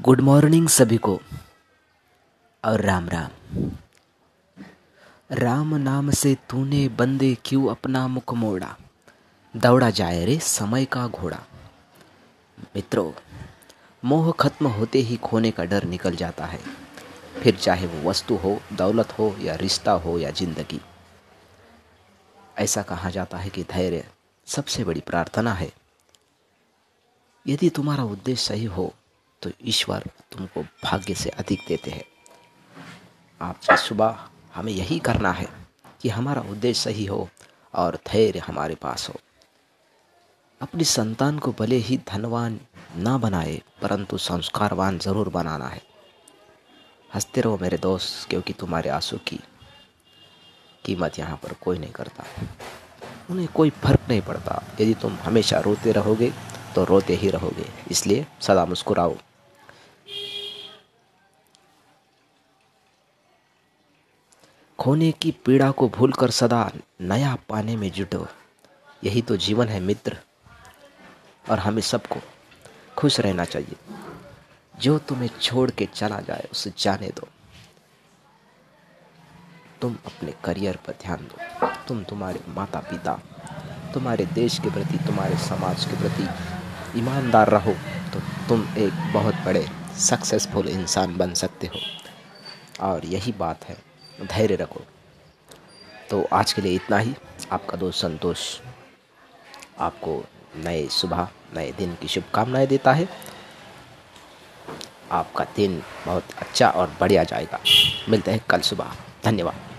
Good morning सभी को, और राम राम। राम नाम से तूने बंदे क्यों अपना मुख मोड़ा? दौड़ा जाए रे समय का घोड़ा। मित्रों, मोह खत्म होते ही खोने का डर निकल जाता है। फिर चाहे वो वस्तु हो, दौलत हो, या रिश्ता हो, या ज़िंदगी। ऐसा कहा जाता है कि धैर्य सबसे बड़ी प्रार्थना है। यदि तुम्हारा उद्देश्य सही हो तो ईश्वर तुमको भाग्य से अधिक देते हैं। आपसे सुबह हमें यही करना है कि हमारा उद्देश्य सही हो और धैर्य हमारे पास हो। अपनी संतान को भले ही धनवान ना बनाए, परंतु संस्कारवान ज़रूर बनाना है। हँसते रहो मेरे दोस्त, क्योंकि तुम्हारे आँसू की कीमत यहाँ पर कोई नहीं करता। उन्हें कोई फ़र्क नहीं पड़ता। यदि तुम हमेशा रोते रहोगे तो रोते ही रहोगे। इसलिए सदा मुस्कुराओ। खोने की पीड़ा को भूलकर सदा नया पाने में जुटो। यही तो जीवन है मित्र। और हमें सबको खुश रहना चाहिए। जो तुम्हें छोड़ के चला जाए, उसे जाने दो। तुम अपने करियर पर ध्यान दो। तुम तुम्हारे माता पिता तुम्हारे देश के प्रति, तुम्हारे समाज के प्रति ईमानदार रहो तो तुम एक बहुत बड़े सक्सेसफुल इंसान बन सकते हो। और यही बात है धैर्य रखो। तो आज के लिए इतना ही। आपका दोस्त संतोष आपको नए सुबह, नए दिन की शुभकामनाएँ देता है। आपका दिन बहुत अच्छा और बढ़िया जाएगा। मिलते हैं कल सुबह। धन्यवाद।